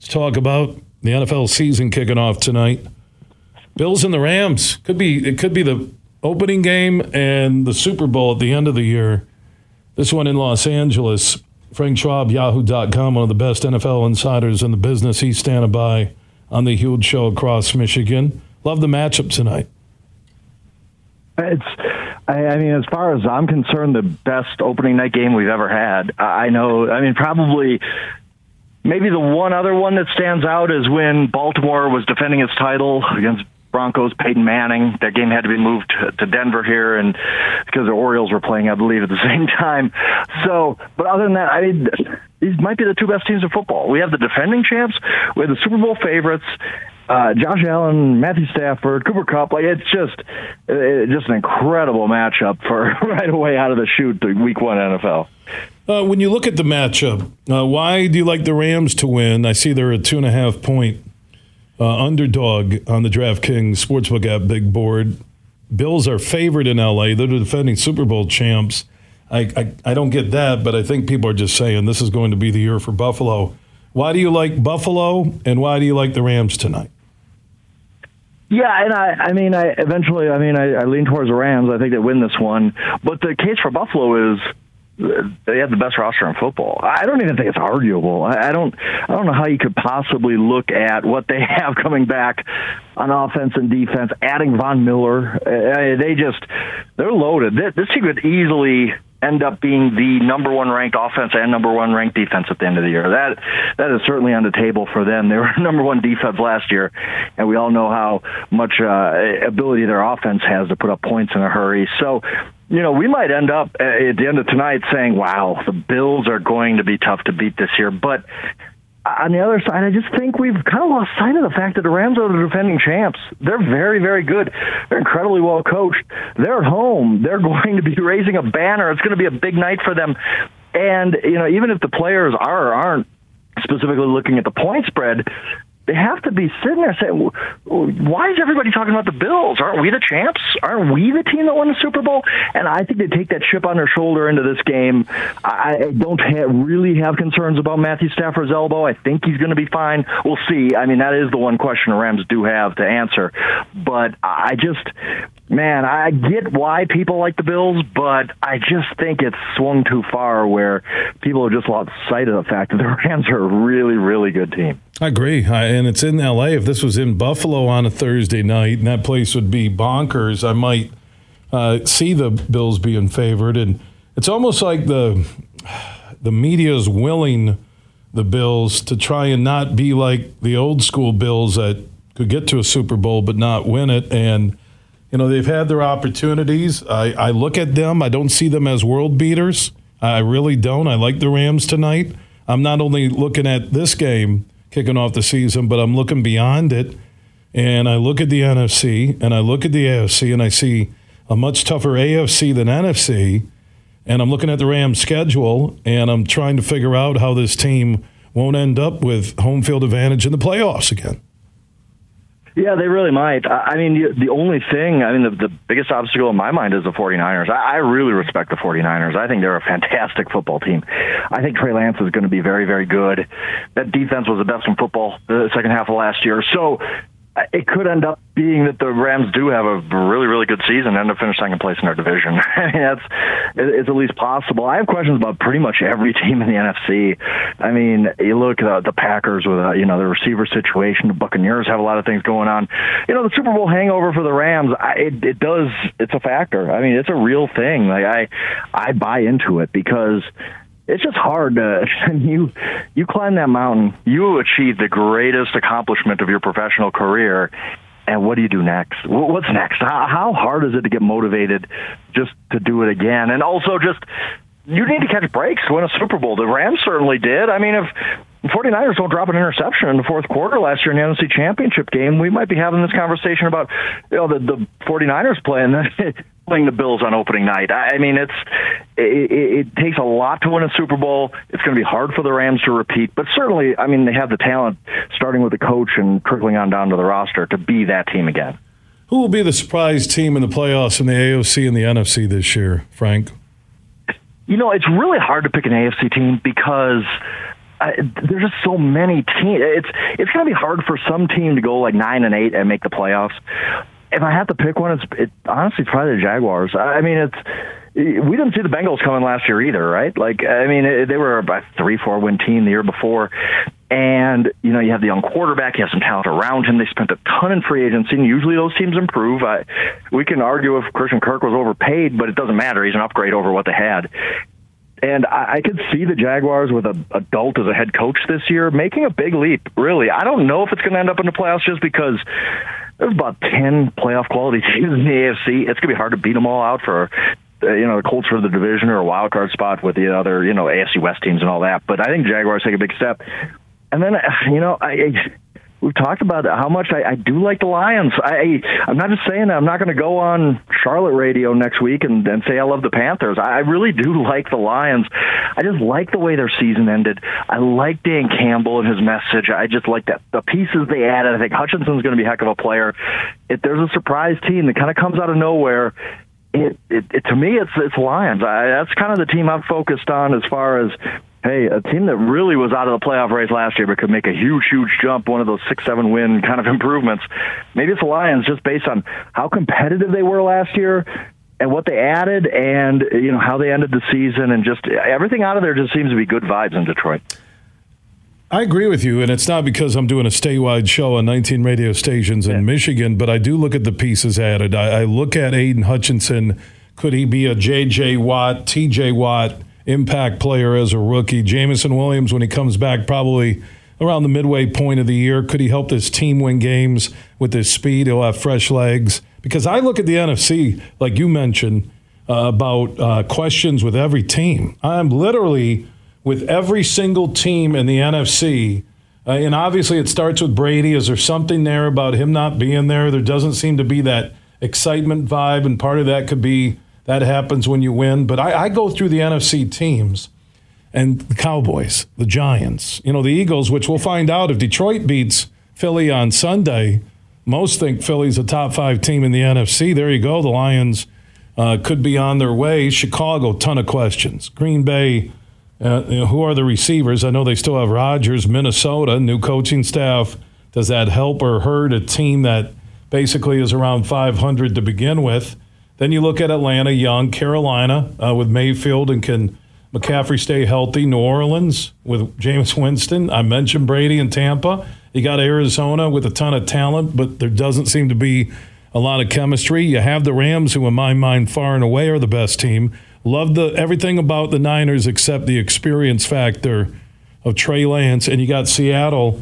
Let's talk about the NFL season kicking off tonight. Bills and the Rams could be it could be the opening game and the Super Bowl at the end of the year. This one in Los Angeles. Frank Schwab, Yahoo.com, one of the best NFL insiders in the business. He's standing by on the huge show across Michigan. Love the matchup tonight. It's, I, I mean, as far as I'm concerned, the best opening night game we've ever had. I know, I mean, probably maybe the one other one that stands out is when Baltimore was defending its title against Broncos, Peyton Manning. That game had to be moved to, Denver here, and because the Orioles were playing, I believe, at the same time. So, but other than that, I mean, these might be the two best teams in football. We have the defending champs, we have the Super Bowl favorites. Uh, Josh Allen, Matthew Stafford, Cooper Kupp, like it's just, it, just an incredible matchup for right away out of the chute Week One NFL. Uh, when you look at the matchup, uh, why do you like the Rams to win? I see they're a two and a half point uh, underdog on the DraftKings Sportsbook app big board. Bills are favored in LA. They're the defending Super Bowl champs. I, I, I don't get that, but I think people are just saying this is going to be the year for Buffalo. Why do you like Buffalo, and why do you like the Rams tonight? Yeah, and I, I mean, I eventually, I mean, I, I lean towards the Rams. I think they win this one. But the case for Buffalo is they have the best roster in football. I don't even think it's arguable. I don't I don't know how you could possibly look at what they have coming back on offense and defense. Adding Von Miller, uh, they just they're loaded. This team could easily end up being the number one ranked offense and number one ranked defense at the end of the year. That that is certainly on the table for them. They were number one defense last year, and we all know how much uh, ability their offense has to put up points in a hurry. So you know, we might end up uh, at the end of tonight saying, wow, the Bills are going to be tough to beat this year. But on the other side, I just think we've kind of lost sight of the fact that the Rams are the defending champs. They're very, very good. They're incredibly well coached. They're at home. They're going to be raising a banner. It's going to be a big night for them. And, you know, even if the players are or aren't specifically looking at the point spread, they have to be sitting there saying, why is everybody talking about the Bills? Aren't we the champs? Aren't we the team that won the Super Bowl? And I think they take that chip on their shoulder into this game. I don't have, really have concerns about Matthew Stafford's elbow. I think he's going to be fine. We'll see. I mean, that is the one question the Rams do have to answer. But I just, man, I get why people like the Bills, but I just think it's swung too far where people have just lost sight of the fact that the Rams are a really, really good team. I agree. I, and it's in LA. If this was in Buffalo on a Thursday night and that place would be bonkers, I might uh, see the Bills being favored. And it's almost like the the media is willing the Bills to try and not be like the old school Bills that could get to a Super Bowl but not win it. And you know they've had their opportunities. I, I look at them. I don't see them as world beaters. I really don't. I like the Rams tonight. I'm not only looking at this game kicking off the season, but I'm looking beyond it. And I look at the NFC and I look at the AFC and I see a much tougher AFC than NFC. And I'm looking at the Rams schedule and I'm trying to figure out how this team won't end up with home field advantage in the playoffs again. Yeah, they really might. I mean, the only thing, I mean, the, the biggest obstacle in my mind is the 49ers. I, I really respect the 49ers. I think they're a fantastic football team. I think Trey Lance is going to be very, very good. That defense was the best in football the second half of last year. So it could end up being that the Rams do have a really, really good season and end up finishing second place in their division. I mean, that's it's at least possible. I have questions about pretty much every team in the NFC. I mean, you look at the Packers with uh, you know the receiver situation. The Buccaneers have a lot of things going on. You know, the Super Bowl hangover for the Rams. I, it, it does. It's a factor. I mean, it's a real thing. Like I, I buy into it because it's just hard to you you climb that mountain you achieve the greatest accomplishment of your professional career and what do you do next what's next how, how hard is it to get motivated just to do it again and also just you need to catch breaks win a Super Bowl. The Rams certainly did. I mean, if 49ers don't drop an interception in the fourth quarter last year in the NFC Championship game, we might be having this conversation about you know the, the 49ers playing playing the Bills on opening night. I mean, it's it, it takes a lot to win a Super Bowl. It's going to be hard for the Rams to repeat, but certainly, I mean, they have the talent, starting with the coach and trickling on down to the roster, to be that team again. Who will be the surprise team in the playoffs in the AFC and the NFC this year, Frank? You know, it's really hard to pick an AFC team because I, there's just so many teams. It's it's going to be hard for some team to go like nine and eight and make the playoffs. If I have to pick one, it's it, honestly probably the Jaguars. I mean, it's we didn't see the Bengals coming last year either, right? Like, I mean, they were a three, four win team the year before. And, you know, you have the young quarterback, you have some talent around him. They spent a ton in free agency, and usually those teams improve. I, we can argue if Christian Kirk was overpaid, but it doesn't matter. He's an upgrade over what they had. And I, I could see the Jaguars with an adult as a head coach this year making a big leap, really. I don't know if it's going to end up in the playoffs just because there's about 10 playoff quality teams in the AFC. It's going to be hard to beat them all out for uh, you know the Colts for the division or a wild card spot with the other you know AFC West teams and all that. But I think Jaguars take a big step. And then you know I we've talked about how much I, I do like the Lions. I I'm not just saying that. I'm not going to go on Charlotte radio next week and, and say I love the Panthers. I really do like the Lions. I just like the way their season ended. I like Dan Campbell and his message. I just like that the pieces they added. I think Hutchinson's going to be a heck of a player. If there's a surprise team that kind of comes out of nowhere, it, it, it to me it's it's Lions. I, that's kind of the team I'm focused on as far as hey, a team that really was out of the playoff race last year but could make a huge, huge jump, one of those six, seven win kind of improvements. Maybe it's the Lions just based on how competitive they were last year and what they added and you know how they ended the season and just everything out of there just seems to be good vibes in Detroit. I agree with you, and it's not because I'm doing a statewide show on 19 radio stations in yeah. Michigan, but I do look at the pieces added. I, I look at Aidan Hutchinson. Could he be a J.J. Watt, T.J. Watt? Impact player as a rookie. Jameson Williams, when he comes back, probably around the midway point of the year, could he help this team win games with his speed? He'll have fresh legs. Because I look at the NFC, like you mentioned, uh, about uh, questions with every team. I'm literally with every single team in the NFC. Uh, and obviously, it starts with Brady. Is there something there about him not being there? There doesn't seem to be that excitement vibe, and part of that could be that happens when you win. But I, I go through the NFC teams and the Cowboys, the Giants, you know, the Eagles, which we'll find out if Detroit beats Philly on Sunday. Most think Philly's a top five team in the NFC. There you go. The Lions uh, could be on their way. Chicago, ton of questions. Green Bay, uh, you know, who are the receivers? I know they still have Rodgers. Minnesota, new coaching staff. Does that help or hurt a team that basically is around 500 to begin with? Then you look at Atlanta, young, Carolina uh, with Mayfield, and can McCaffrey stay healthy? New Orleans with Jameis Winston. I mentioned Brady in Tampa. You got Arizona with a ton of talent, but there doesn't seem to be a lot of chemistry. You have the Rams, who in my mind far and away are the best team. Love the everything about the Niners except the experience factor of Trey Lance, and you got Seattle.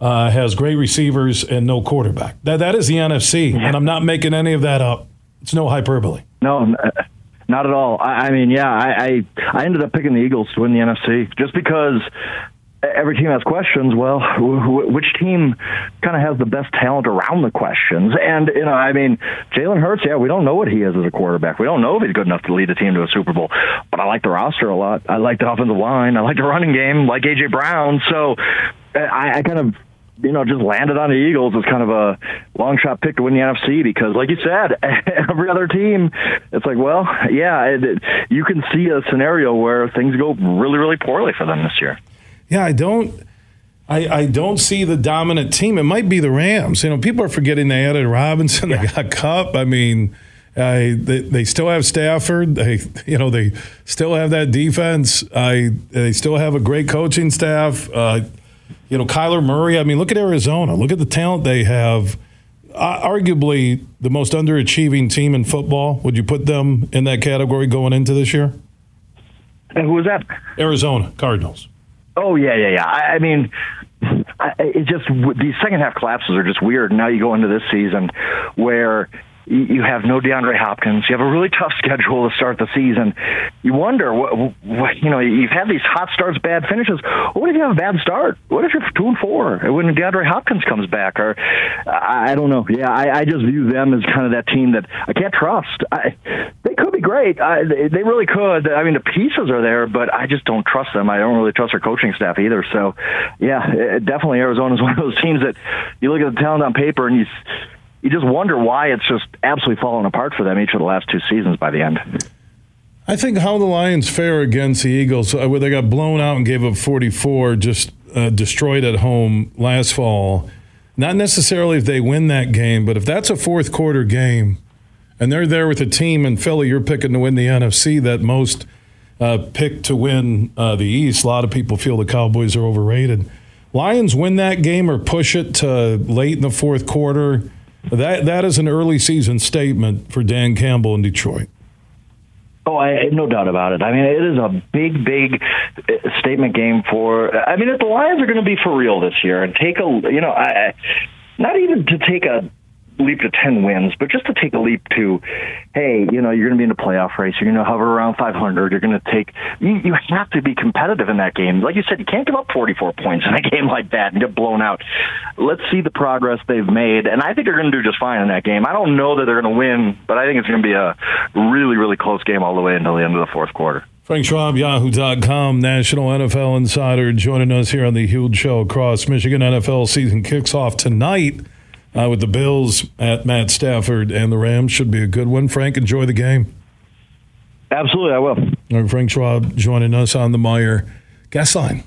Uh, has great receivers and no quarterback. That that is the NFC, and I'm not making any of that up. It's no hyperbole. No, uh, not at all. I, I mean, yeah, I, I I ended up picking the Eagles to win the NFC just because every team has questions. Well, which team kind of has the best talent around the questions? And you know, I mean, Jalen Hurts. Yeah, we don't know what he is as a quarterback. We don't know if he's good enough to lead a team to a Super Bowl. But I like the roster a lot. I like the offensive line. I like the running game. Like AJ Brown. So uh, I, I kind of you know, just landed on the Eagles as kind of a long shot pick to win the NFC because, like you said, every other team, it's like, well, yeah, it, it, you can see a scenario where things go really, really poorly for them this year. Yeah, I don't. I, I don't see the dominant team. It might be the Rams. You know, people are forgetting they added Robinson. Yeah. They got Kupp. I mean, I, they, they still have Stafford. They, you know, they still have that defense. I, they still have a great coaching staff. Uh, you know, Kyler Murray. I mean, look at Arizona. Look at the talent they have. Uh, arguably the most underachieving team in football. Would you put them in that category going into this year? And who was that? Arizona Cardinals. Oh yeah, yeah, yeah. I, I mean, I, it just these second half collapses are just weird. Now you go into this season where you have no DeAndre Hopkins. You have a really tough schedule to start the season. You wonder, what, what, you know, you've had these hot starts, bad finishes. What if you have a bad start? What if you're two and four when DeAndre Hopkins comes back? Or I, don't know. Yeah, I, I just view them as kind of that team that I can't trust. I, they could be great. I, they really could. I mean, the pieces are there, but I just don't trust them. I don't really trust their coaching staff either. So, yeah, it, definitely Arizona is one of those teams that you look at the talent on paper and you you just wonder why it's just absolutely fallen apart for them each of the last two seasons by the end. I think how the Lions fare against the Eagles, uh, where they got blown out and gave up 44, just uh, destroyed at home last fall. Not necessarily if they win that game, but if that's a fourth quarter game and they're there with a team in Philly, you're picking to win the NFC that most uh, picked to win uh, the East. A lot of people feel the Cowboys are overrated. Lions win that game or push it to late in the fourth quarter. That that is an early season statement for Dan Campbell in Detroit. Oh, I no doubt about it. I mean, it is a big, big uh, statement game for. I mean, if the Lions are going to be for real this year and take a, you know, I, not even to take a leap to 10 wins, but just to take a leap to, hey, you know, you're going to be in a playoff race. You're going to hover around 500. You're going to take, you, you have to be competitive in that game. Like you said, you can't give up 44 points in a game like that and get blown out. Let's see the progress they've made. And I think they're going to do just fine in that game. I don't know that they're going to win, but I think it's going to be a really, really close game all the way until the end of the fourth quarter. Frank Schwab, Yahoo.com, National NFL Insider, joining us here on the Huge Show across Michigan. NFL season kicks off tonight uh, with the Bills at Matt Stafford and the Rams. Should be a good one. Frank, enjoy the game. Absolutely, I will. Frank Schwab joining us on the Meijer guest line.